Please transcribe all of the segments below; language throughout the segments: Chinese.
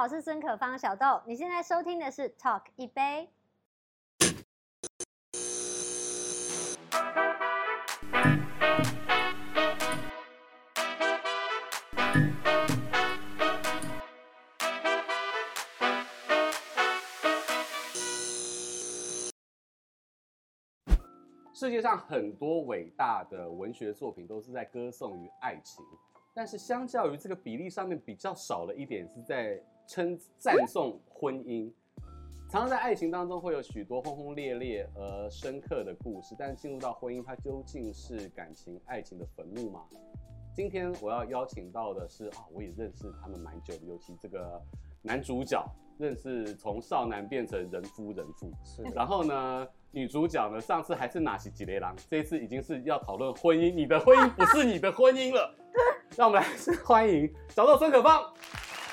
好，我是孙可芳小豆。你现在收听的是 Talk 一杯。世界上很多伟大的文学作品都是在歌颂于爱情。但是相较于这个比例上面比较少了一点，是在称赞颂婚姻。常常在爱情当中会有许多轰轰烈烈而深刻的故事，但是进入到婚姻，它究竟是感情、爱情的坟墓吗？今天我要邀请到的是啊，我也认识他们蛮久的，尤其这个男主角，认识从少男变成人夫人妇，是。然后呢，女主角呢，上次还是拿起吉雷郎，这一次已经是要讨论婚姻，你的婚姻不是你的婚姻了。让我们来欢迎小豆孙可芳。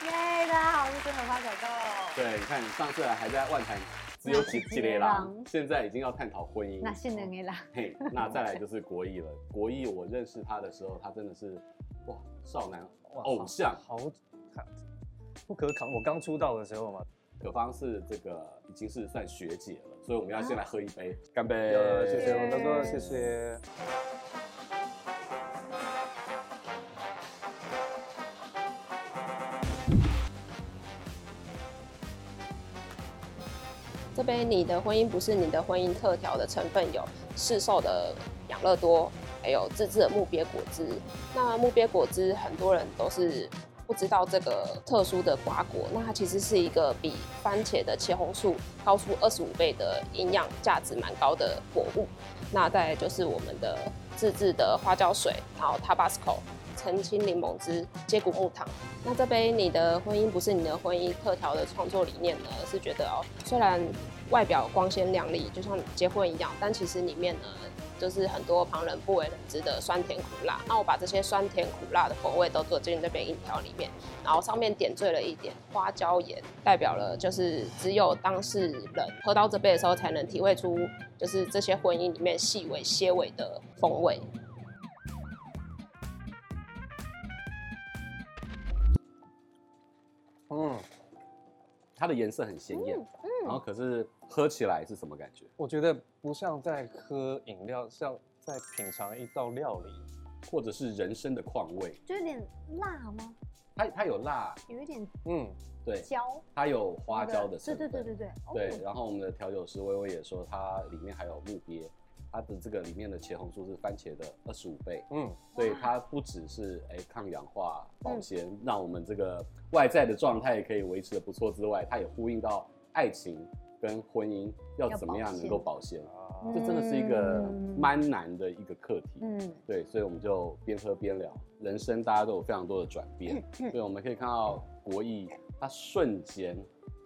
耶，大家好，我是孙可芳小豆。对，你看你上次还在万谈，只有几几类郎，现在已经要探讨婚姻。那现在没了。嘿，那再来就是国艺了。国艺，我认识他的时候，他真的是哇，少男偶像，好，不可考。我刚出道的时候嘛，可芳是这个已经是算学姐了，所以我们要先来喝一杯，干杯！谢谢我大哥，谢谢。这杯你的婚姻不是你的婚姻特调的成分有市售的养乐多，还有自制的木鳖果汁。那木鳖果汁很多人都是不知道这个特殊的瓜果，那它其实是一个比番茄的茄红素高出二十五倍的营养价值蛮高的果物。那再就是我们的自制的花椒水，然后 Tabasco。澄清柠檬汁、接骨木糖。那这杯你的婚姻不是你的婚姻特调的创作理念呢？是觉得哦，虽然外表光鲜亮丽，就像结婚一样，但其实里面呢，就是很多旁人不为人知的酸甜苦辣。那我把这些酸甜苦辣的风味都做进这杯饮料里面，然后上面点缀了一点花椒盐，代表了就是只有当事人喝到这杯的时候，才能体会出就是这些婚姻里面细微些微的风味。嗯，它的颜色很鲜艳，嗯，然后可是喝起来是什么感觉？我觉得不像在喝饮料，像在品尝一道料理，或者是人生的况味。就有点辣吗？它它有辣，有一点，嗯，对，椒，它有花椒的成分，对对对对对。对，然后我们的调酒师微微也说，它里面还有木鳖。它的这个里面的茄红素是番茄的二十五倍，嗯，所以它不只是哎抗氧化、保鲜，嗯、让我们这个外在的状态可以维持的不错之外，它也呼应到爱情跟婚姻要怎么样能够保鲜，这真的是一个蛮难的一个课题，嗯，对，所以我们就边喝边聊，人生大家都有非常多的转变，所以我们可以看到国艺，它瞬间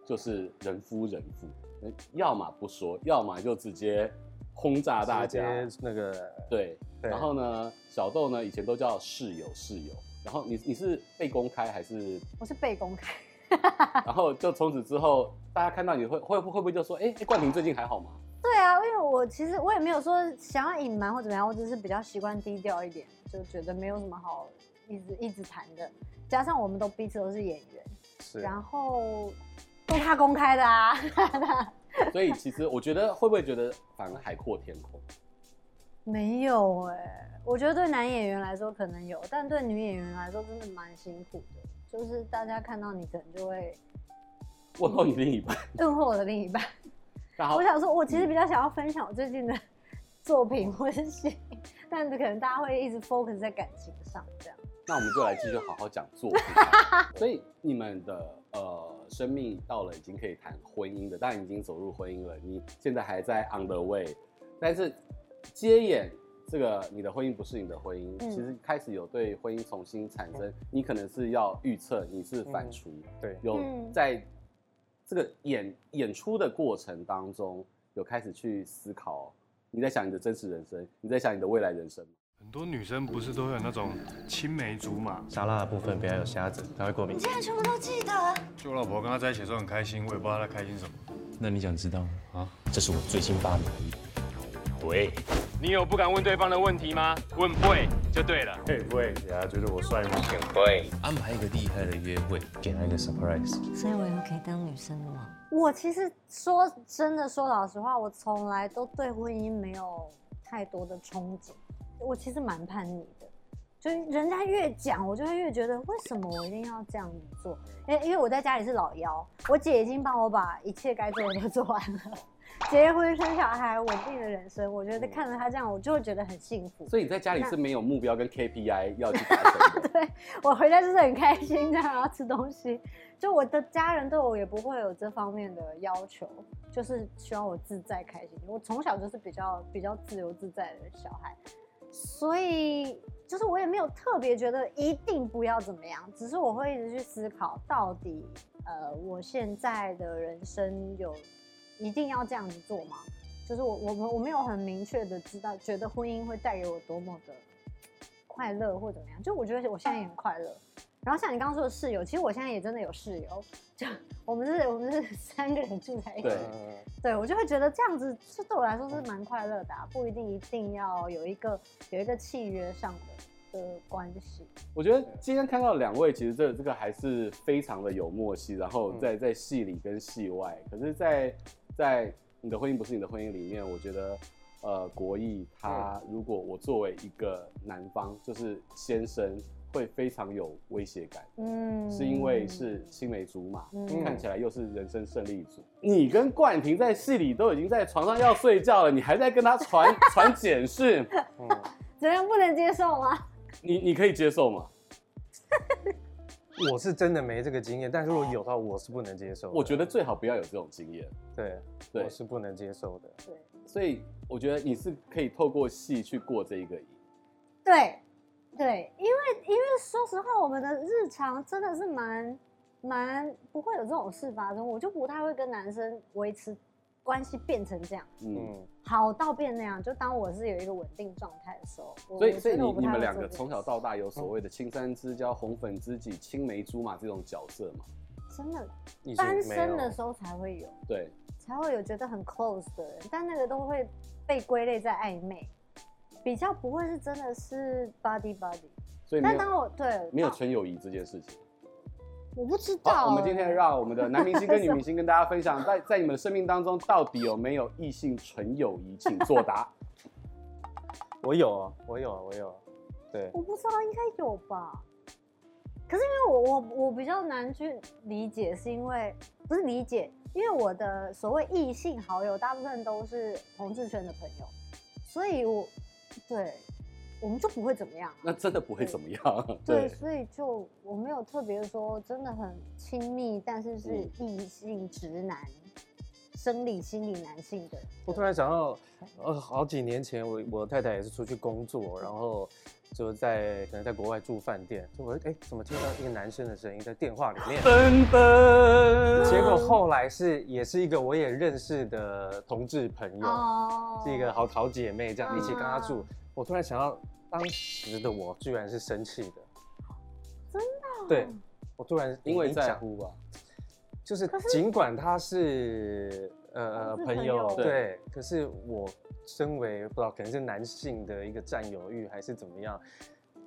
就是人夫人妇，要么不说，要么就直接。轰炸大家那个对，对，然后呢，小豆呢以前都叫室友室友，然后你你是被公开还是？我是被公开，然后就从此之后，大家看到你会会会不会就说，哎，冠廷最近还好吗？对啊，因为我其实我也没有说想要隐瞒或怎么样，我只是比较习惯低调一点，就觉得没有什么好一直一直谈的，加上我们都彼此都是演员，是，然后都他公开的啊。所以其实我觉得会不会觉得反而海阔天空？没有哎、欸，我觉得对男演员来说可能有，但对女演员来说真的蛮辛苦的。就是大家看到你可能就会问候你另一半，问候我的另一半。我想说，我其实比较想要分享我最近的 作品或是戏，但是可能大家会一直 focus 在感情上这样。那我们就来继续好好讲作品。所以你们的呃。生命到了已经可以谈婚姻的，当然已经走入婚姻了。你现在还在 on the way，但是接演这个你的婚姻不是你的婚姻，嗯、其实开始有对婚姻重新产生，你可能是要预测你是反刍、嗯，对，有在这个演演出的过程当中，有开始去思考，你在想你的真实人生，你在想你的未来人生。很多女生不是都有那种青梅竹马？沙拉的部分不要有虾子，她会过敏。你竟然全部都记得？就我老婆跟她在一起的时候很开心，我也不知道她开心什么。那你想知道吗？啊，这是我最新发明的。对，你有不敢问对方的问题吗？问会就对了。嘿，会，大家觉得我帅吗？会。安排一个厉害的约会，给他一个 surprise。所以我以后可以当女生了吗？我其实说真的，说老实话，我从来都对婚姻没有太多的憧憬。我其实蛮叛逆的，就是人家越讲，我就会越觉得为什么我一定要这样子做？因为因为我在家里是老幺，我姐已经帮我把一切该做的都做完了。结婚生小孩，稳定的人生，我觉得看着他这样，我就会觉得很幸福。所以你在家里是没有目标跟 KPI 要去达成的。对，我回家就是很开心，这样然后吃东西。就我的家人对我也不会有这方面的要求，就是希望我自在开心。我从小就是比较比较自由自在的小孩，所以就是我也没有特别觉得一定不要怎么样，只是我会一直去思考，到底呃我现在的人生有。一定要这样子做吗？就是我我我没有很明确的知道，觉得婚姻会带给我多么的快乐或怎么样。就我觉得我现在也很快乐。然后像你刚刚说的室友，其实我现在也真的有室友，就我们是我们是 三个人住在一起。对，对我就会觉得这样子是对我来说是蛮快乐的啊，不一定一定要有一个有一个契约上的的关系。我觉得今天看到两位，其实这这个还是非常的有默契，然后在在戏里跟戏外，可是，在在你的婚姻不是你的婚姻里面，我觉得，呃，国义他如果我作为一个男方，就是先生，会非常有威胁感，嗯，是因为是青梅竹马，嗯，看起来又是人生胜利组。你跟冠廷在戏里都已经在床上要睡觉了，你还在跟他传 传简讯，嗯，怎样不能接受吗？你你可以接受吗？我是真的没这个经验，但是如果有的话，我是不能接受。我觉得最好不要有这种经验。对，对，我是不能接受的。对，所以我觉得你是可以透过戏去过这一个瘾。对，对，因为因为说实话，我们的日常真的是蛮蛮不会有这种事发生，我就不太会跟男生维持。关系变成这样，嗯，好到变那样，就当我是有一个稳定状态的时候，所以所以你你们两个从小到大有所谓的青山之交、红粉知己、青梅竹马这种角色吗？真的，单身的时候才会有，对，才会有觉得很 close 的人，但那个都会被归类在暧昧，比较不会是真的是 body body。所以，但当我对没有纯友谊这件事情。我不知道。好，我们今天让我们的男明星跟女明星跟大家分享，在在你们的生命当中，到底有没有异性纯友谊？请作答。我有啊，我有啊，我有。对。我不知道，应该有吧。可是因为我我我比较难去理解，是因为不是理解，因为我的所谓异性好友大部分都是同志圈的朋友，所以我对。我们就不会怎么样，那真的不会怎么样。对，对，所以就我没有特别说真的很亲密，但是是异性直男，嗯、生理心理男性的。我突然想到，呃，好几年前我我太太也是出去工作，然后就在可能在国外住饭店，就我哎怎么听到一个男生的声音在电话里面？噔噔。结果后来是也是一个我也认识的同志朋友，哦、是一个好好姐妹，这样一起跟他住。嗯我突然想到，当时的我居然是生气的，真的？对，我突然因为在乎吧，就是尽管他是呃朋友，对，可是我身为不知道可能是男性的一个占有欲还是怎么样，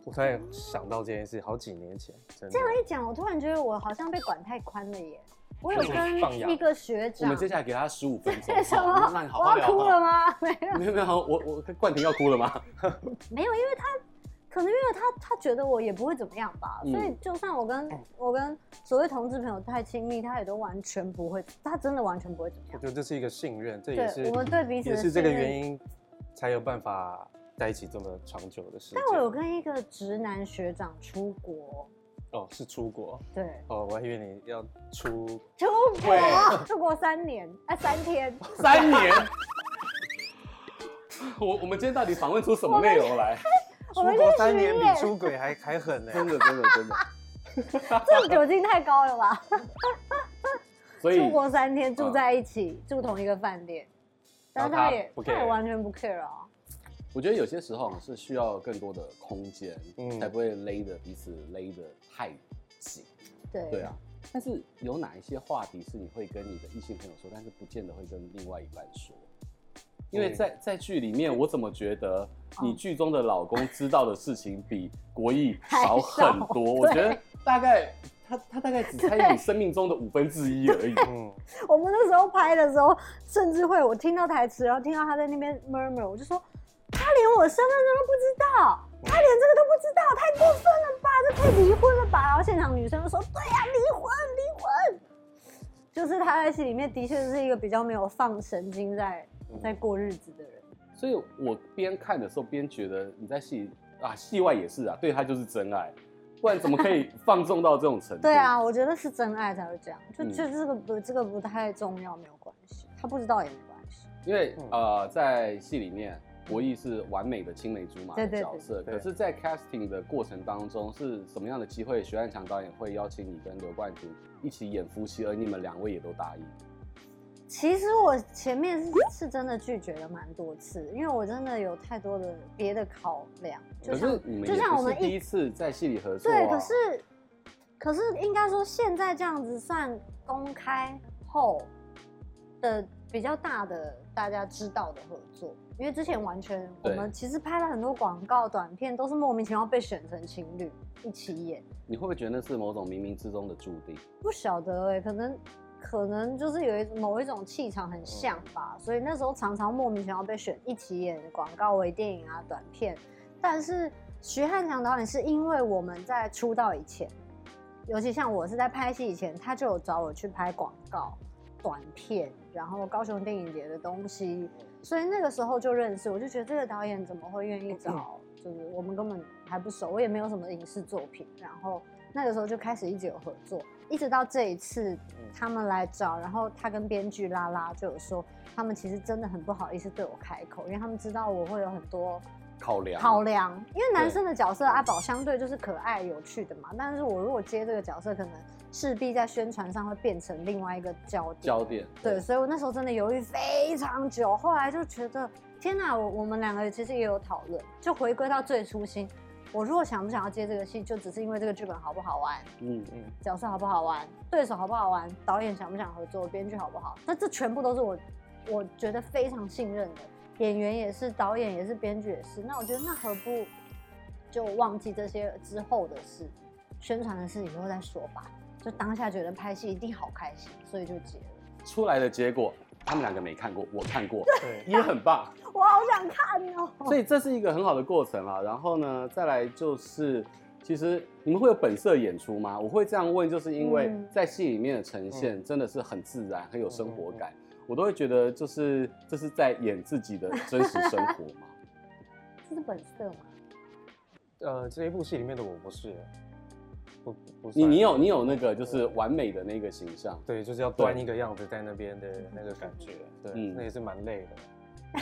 我突然想到这件事，好几年前，真的。这样一讲，我突然觉得我好像被管太宽了耶。我有跟一个学长，我们接下来给他十五分钟。什么？那你好好聊。我要哭了吗？没有，没有，没有。我我冠廷要哭了吗？没有，因为他可能因为他他觉得我也不会怎么样吧，所以就算我跟我跟所谓同志朋友太亲密，他也都完全不会，他真的完全不会怎么样。我觉得这是一个信任，这也是我们对彼此也是这个原因才有办法在一起这么长久的时间。但我有跟一个直男学长出国。哦，是出国。对。哦，我还以为你要出 出国，出国三年，哎，三天，三年。我我们今天到底访问出什么内容来？出国三年比出轨还还狠呢！真的真的真的。这酒精太高了吧？所以出国三天住在一起，住同一个饭店，但是他也他也完全不 care 啊。我觉得有些时候是需要更多的空间，嗯，才不会勒得彼此勒得太紧。对对啊，但是有哪一些话题是你会跟你的异性朋友说，但是不见得会跟另外一半说？因为在在剧里面，我怎么觉得你剧中的老公知道的事情比国义少很多？我觉得大概他他大概只参与你生命中的五分之一而已。嗯，我们那时候拍的时候，甚至会我听到台词，然后听到他在那边 murmur，我就说他连我身份证都不知道，他连这个都不知道，太过分了吧？这可以离婚了吧？然后现场女生就说对呀，离婚离婚。就是他在戏里面的确是一个比较没有放神经在在过日子的人，所以我边看的时候边觉得你在戏啊戏外也是啊，对他就是真爱，不然怎么可以 放纵到这种程度？对啊，我觉得是真爱才会这样，就就这个不这个不太重要，没有关系，他不知道也没关系，因为呃在戏里面。国毅是完美的青梅竹马的角色，可是，在 casting 的过程当中，是什么样的机会？徐汉强导演会邀请你跟刘冠廷一起演夫妻，而你们两位也都答应。其实我前面是是真的拒绝了蛮多次，因为我真的有太多的别的考量。就像就像我们第一次在戏里合作，啊，对，可是可是应该说现在这样子算公开后的比较大的大家知道的合作。因为之前完全，我们其实拍了很多广告短片，都是莫名其妙被选成情侣一起演。你会不会觉得那是某种冥冥之中的注定？不晓得哎、欸，可能可能就是有一某一种气场很像吧，所以那时候常常莫名其妙被选一起演广告、微电影啊、短片。但是徐汉强导演是因为我们在出道以前，尤其像我是在拍戏以前，他就有找我去拍广告、短片，然后高雄电影节的东西。所以那个时候就认识，我就觉得这个导演怎么会愿意找？就是我们根本还不熟，我也没有什么影视作品。然后那个时候就开始一直有合作，一直到这一次他们来找，然后他跟编剧拉拉就有说，他们其实真的很不好意思对我开口，因为他们知道我会有很多考量。考量，因为男生的角色阿宝相对就是可爱有趣的嘛，但是我如果接这个角色，可能。势必在宣传上会变成另外一个焦点。焦点。对，所以我那时候真的犹豫非常久，后来就觉得，天哪，我我们两个其实也有讨论，就回归到最初心。我如果想不想要接这个戏，就只是因为这个剧本好不好玩，嗯嗯，角色好不好玩，对手好不好玩，导演想不想合作，编剧好不好，那这全部都是我我觉得非常信任的，演员也是，导演也是，编剧也是。那我觉得那何不就忘记这些之后的事，宣传的事以后再说吧。就当下觉得拍戏一定好开心，所以就结了。出来的结果，他们两个没看过，我看过，对，也很棒。我好想看哦。所以这是一个很好的过程啊。然后呢，再来就是，其实你们会有本色演出吗？我会这样问，就是因为在戏里面的呈现真的是很自然，很有生活感。我都会觉得，就是这是在演自己的真实生活吗？这是本色吗？呃，这一部戏里面的我不是。不不，你你有你有那个就是完美的那个形象，对，就是要端一个样子在那边的那个感觉，对，嗯，那也是蛮累的。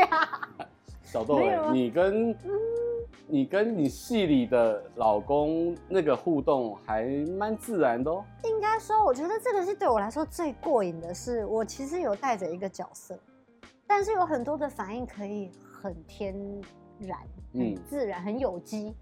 小豆，你跟你跟你戏里的老公那个互动还蛮自然的哦。应该说，我觉得这个是对我来说最过瘾的是，我其实有带着一个角色，但是有很多的反应可以很天然、很自然、很有机。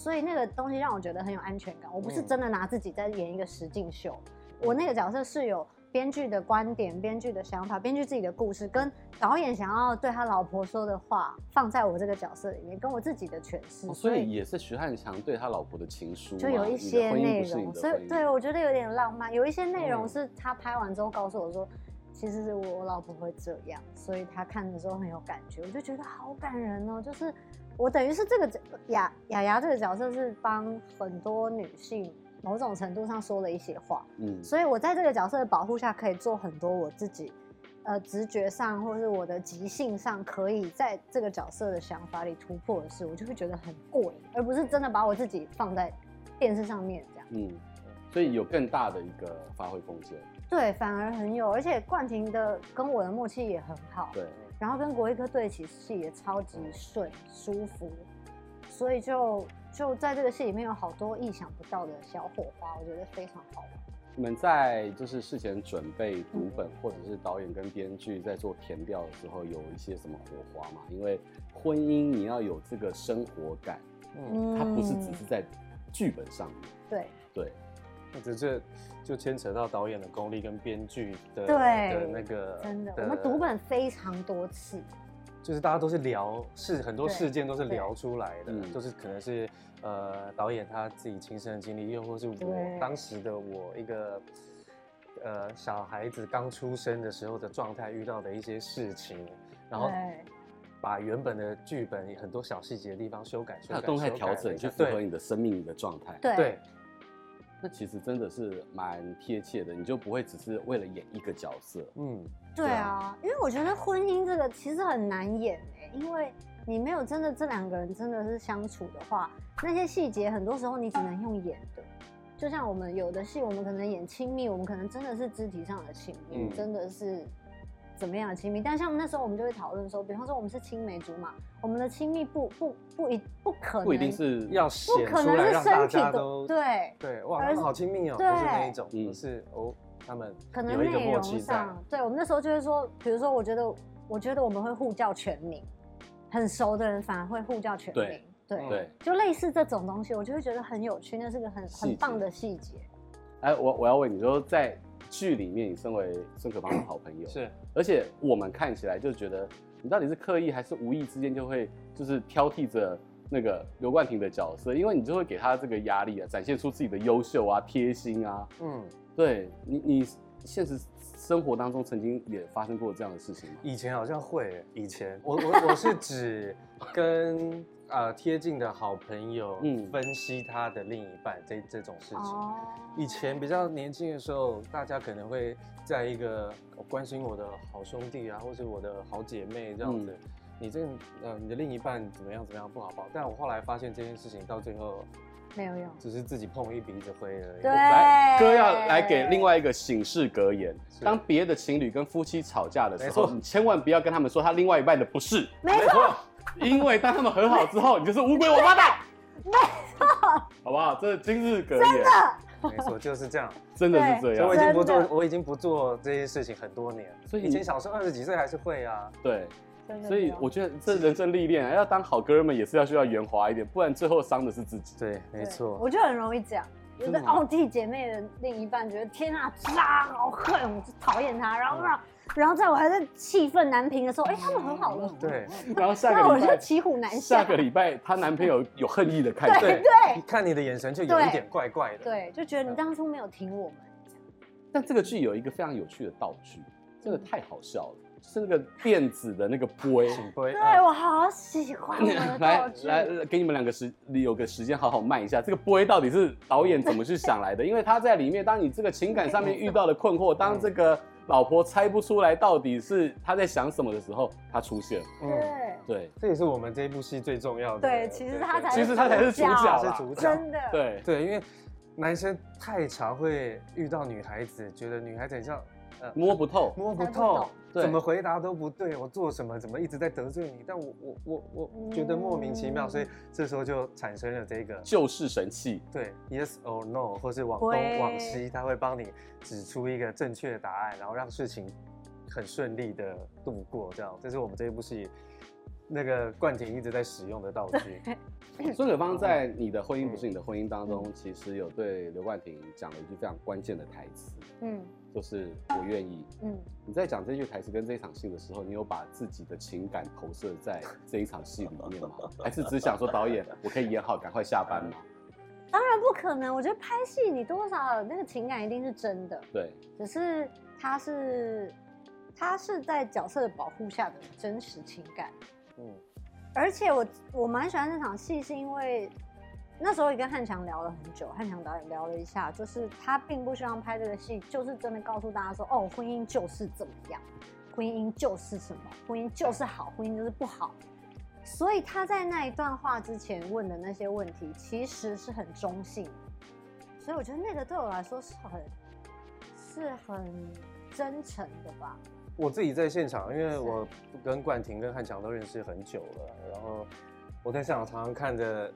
所以那个东西让我觉得很有安全感。我不是真的拿自己在演一个实境秀，我那个角色是有编剧的观点、编剧的想法、编剧自己的故事，跟导演想要对他老婆说的话放在我这个角色里面，跟我自己的诠释。所以也是徐汉强对他老婆的情书，就有一些内容。所以对我觉得有点浪漫，有一些内容是他拍完之后告诉我说，其实是我老婆会这样，所以他看的时候很有感觉，我就觉得好感人哦，就是。我等于是这个雅雅雅这个角色是帮很多女性某种程度上说了一些话，嗯，所以我在这个角色的保护下，可以做很多我自己，呃，直觉上或是我的即兴上，可以在这个角色的想法里突破的事，我就会觉得很过瘾，而不是真的把我自己放在电视上面这样，嗯，所以有更大的一个发挥空间，对，反而很有，而且冠廷的跟我的默契也很好，对。然后跟国一哥对起戏也超级顺舒服，所以就就在这个戏里面有好多意想不到的小火花，我觉得非常好玩。你们在就是事前准备读本，或者是导演跟编剧在做填调的时候，有一些什么火花吗？因为婚姻你要有这个生活感，嗯，它不是只是在剧本上面。对对。或者这就牵扯到导演的功力跟编剧的对的那个真的，我们读本非常多次，就是大家都是聊事，很多事件都是聊出来的，嗯就是可能是呃导演他自己亲身的经历，又或是我当时的我一个呃小孩子刚出生的时候的状态遇到的一些事情，然后。把原本的剧本很多小细节的地方修改，修改，动态调整，去符合你的生命的状态。对那其实真的是蛮贴切的，你就不会只是为了演一个角色。嗯，对啊，因为我觉得婚姻这个其实很难演哎，因为你没有真的这两个人真的是相处的话，那些细节很多时候你只能用演的。就像我们有的戏，我们可能演亲密，我们可能真的是肢体上的亲密，嗯、真的是。怎么样的亲密？但像那时候我们就会讨论说，比方说我们是青梅竹马，我们的亲密不不不一不可能，不一定是要不可能是身体的对。对哇，他们好亲密哦，对。不是那一种，不是哦，他们可能内容上，对我们那时候就是说，比如说我觉得我觉得我们会互叫全名，很熟的人反而会互叫全名，对。对，就类似这种东西，我就会觉得很有趣，那是个很很棒的细节。哎，我我要问你说在。剧里面，你身为孙可芳的好朋友是，而且我们看起来就觉得你到底是刻意还是无意之间就会就是挑剔着那个刘冠廷的角色，因为你就会给他这个压力啊，展现出自己的优秀啊、贴心啊。嗯，对你，你现实生活当中曾经也发生过这样的事情吗？以前好像会，以前我我我是指跟。呃，贴近的好朋友，嗯，分析他的另一半这这种事情。哦，以前比较年轻的时候，大家可能会在一个关心我的好兄弟啊，或是我的好姐妹这样子。嗯、你这呃，你的另一半怎么样怎么样不好不好？但我后来发现这件事情到最后没有用，只是自己碰一鼻子灰而已。对，来，哥要来给另外一个醒世格言：当别的情侣跟夫妻吵架的时候，你千万不要跟他们说他另外一半的不是。没错。因为当他们和好之后，你就是乌龟王八蛋。没错，好不好？这是今日格言。真的，没错，就是这样，真的是这样。我已经不做，我已经不做这些事情很多年。所以以前小时候二十几岁还是会啊。对，所以我觉得这人生历练，要当好哥们也是要需要圆滑一点，不然最后伤的是自己。对，没错。我就很容易讲，有的奥弟姐妹的另一半觉得天啊，渣，好恨，我就讨厌他，然后让。然后在我还在气愤难平的时候，哎，他们和好了。对，然后下个礼拜我就骑虎难下。下个礼拜她男朋友有恨意的看，对对，看你的眼神就有一点怪怪的。对，就觉得你当初没有听我们。但这个剧有一个非常有趣的道具，真的太好笑了，是那个电子的那个杯。对，我好喜欢。来来，给你们两个时有个时间好好卖一下，这个杯到底是导演怎么去想来的？因为他在里面，当你这个情感上面遇到的困惑，当这个。老婆猜不出来到底是他在想什么的时候，他出现。嗯，对，这也是我们这部戏最重要的。对，其实他才，其实他才是主角，是主角。真的。对对，因为男生太常会遇到女孩子，觉得女孩子很像。摸不透，摸不透，怎么回答都不对，我做什么怎么一直在得罪你？但我我我我觉得莫名其妙，所以这时候就产生了这个救世神器。对，Yes or No，或是往东往西，他会帮你指出一个正确的答案，然后让事情很顺利的度过。这样，这是我们这一部戏那个冠廷一直在使用的道具。孙可芳在《你的婚姻不是你的婚姻》当中，其实有对刘冠廷讲了一句非常关键的台词。嗯。就是我愿意。嗯，你在讲这句台词跟这一场戏的时候，你有把自己的情感投射在这一场戏里面吗？还是只想说导演，我可以演好，赶快下班吗？当然不可能。我觉得拍戏你多少那个情感一定是真的。对。只是他是他是在角色的保护下的真实情感。嗯。而且我我蛮喜欢这场戏，是因为。那时候也跟汉强聊了很久，汉强导演聊了一下，就是他并不希望拍这个戏，就是真的告诉大家说，哦，婚姻就是怎么样，婚姻就是什么，婚姻就是好，婚姻就是不好。所以他在那一段话之前问的那些问题，其实是很中性。所以我觉得那个对我来说是很是很真诚的吧。我自己在现场，因为我跟冠廷跟汉强都认识很久了，然后我在现场常常看着。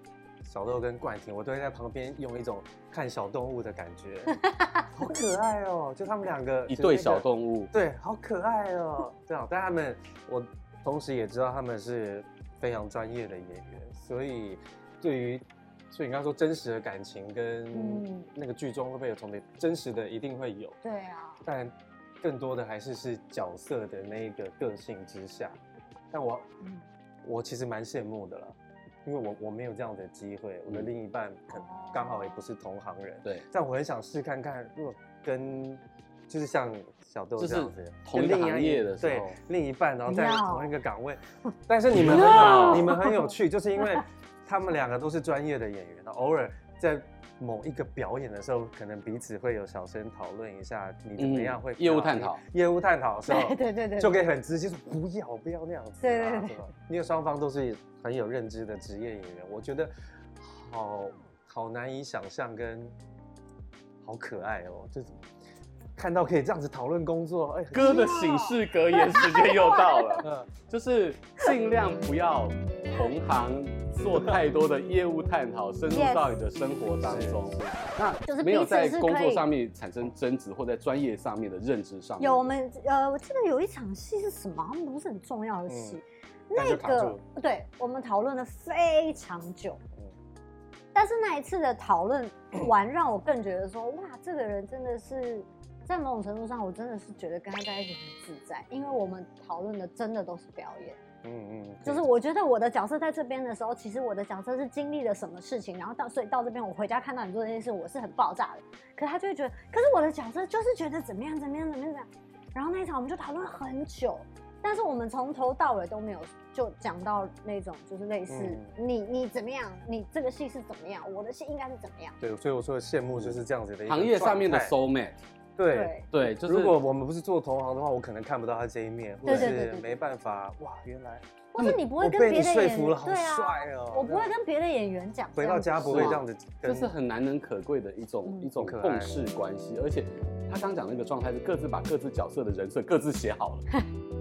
小豆跟冠廷，我都会在旁边用一种看小动物的感觉，好可爱哦！就他们两个一对小动物，对，好可爱哦。这样，但他们我同时也知道他们是非常专业的演员，所以对于所以你刚刚说真实的感情跟那个剧中会不会有重叠？真实的一定会有，对啊，但更多的还是是角色的那个个性之下。但我，嗯、我其实蛮羡慕的了，因为我我没有这样的机会，我的另一半可能刚好也不是同行人，对。但我很想试看看，如果跟就是像小豆这样子，同一个行业的对另一半，然后在同一个岗位，但是你们很有你们很有趣，就是因为他们两个都是专业的演员，偶尔在。某一个表演的时候，可能彼此会有小声讨论一下，你怎么样会业务探讨，业务探讨的时候，对对对，就可以很直接说不要不要那样子，对对对，因为双方都是很有认知的职业演员，我觉得好好难以想象跟好可爱哦，就是看到可以这样子讨论工作，哎，哥的醒世格言时间又到了，嗯，就是尽量不要同行。做太多的业务探讨，深入到你的生活当中。Yes. 那没有在工作上面产生争执，或在专业上面的认知上面。有我们呃，我记得有一场戏是什么？不是很重要的戏。嗯、那个对，我们讨论了非常久。嗯、但是那一次的讨论完，让我更觉得说，哇，这个人真的是在某种程度上，我真的是觉得跟他在一起很自在，因为我们讨论的真的都是表演。嗯嗯，就是我觉得我的角色在这边的时候，其实我的角色是经历了什么事情，然后到所以到这边我回家看到你做这件事，我是很爆炸的。可是他就会觉得，可是我的角色就是觉得怎么样怎么样怎么样怎么样。然后那一场我们就讨论很久，但是我们从头到尾都没有就讲到那种就是类似你你怎么样，你这个戏是怎么样，我的戏应该是怎么样。对，所以我说的羡慕就是这样子的一个行业上面的 soul mate。对对，就是如果我们不是做同行的话，我可能看不到他这一面，或者是没办法哇，原来，或是你不会跟别的演员说服了，好帅哦，我不会跟别的演员讲，回到家不会这样子，这是很难能可贵的一种一种共事关系，而且他刚讲那个状态是各自把各自角色的人设各自写好了。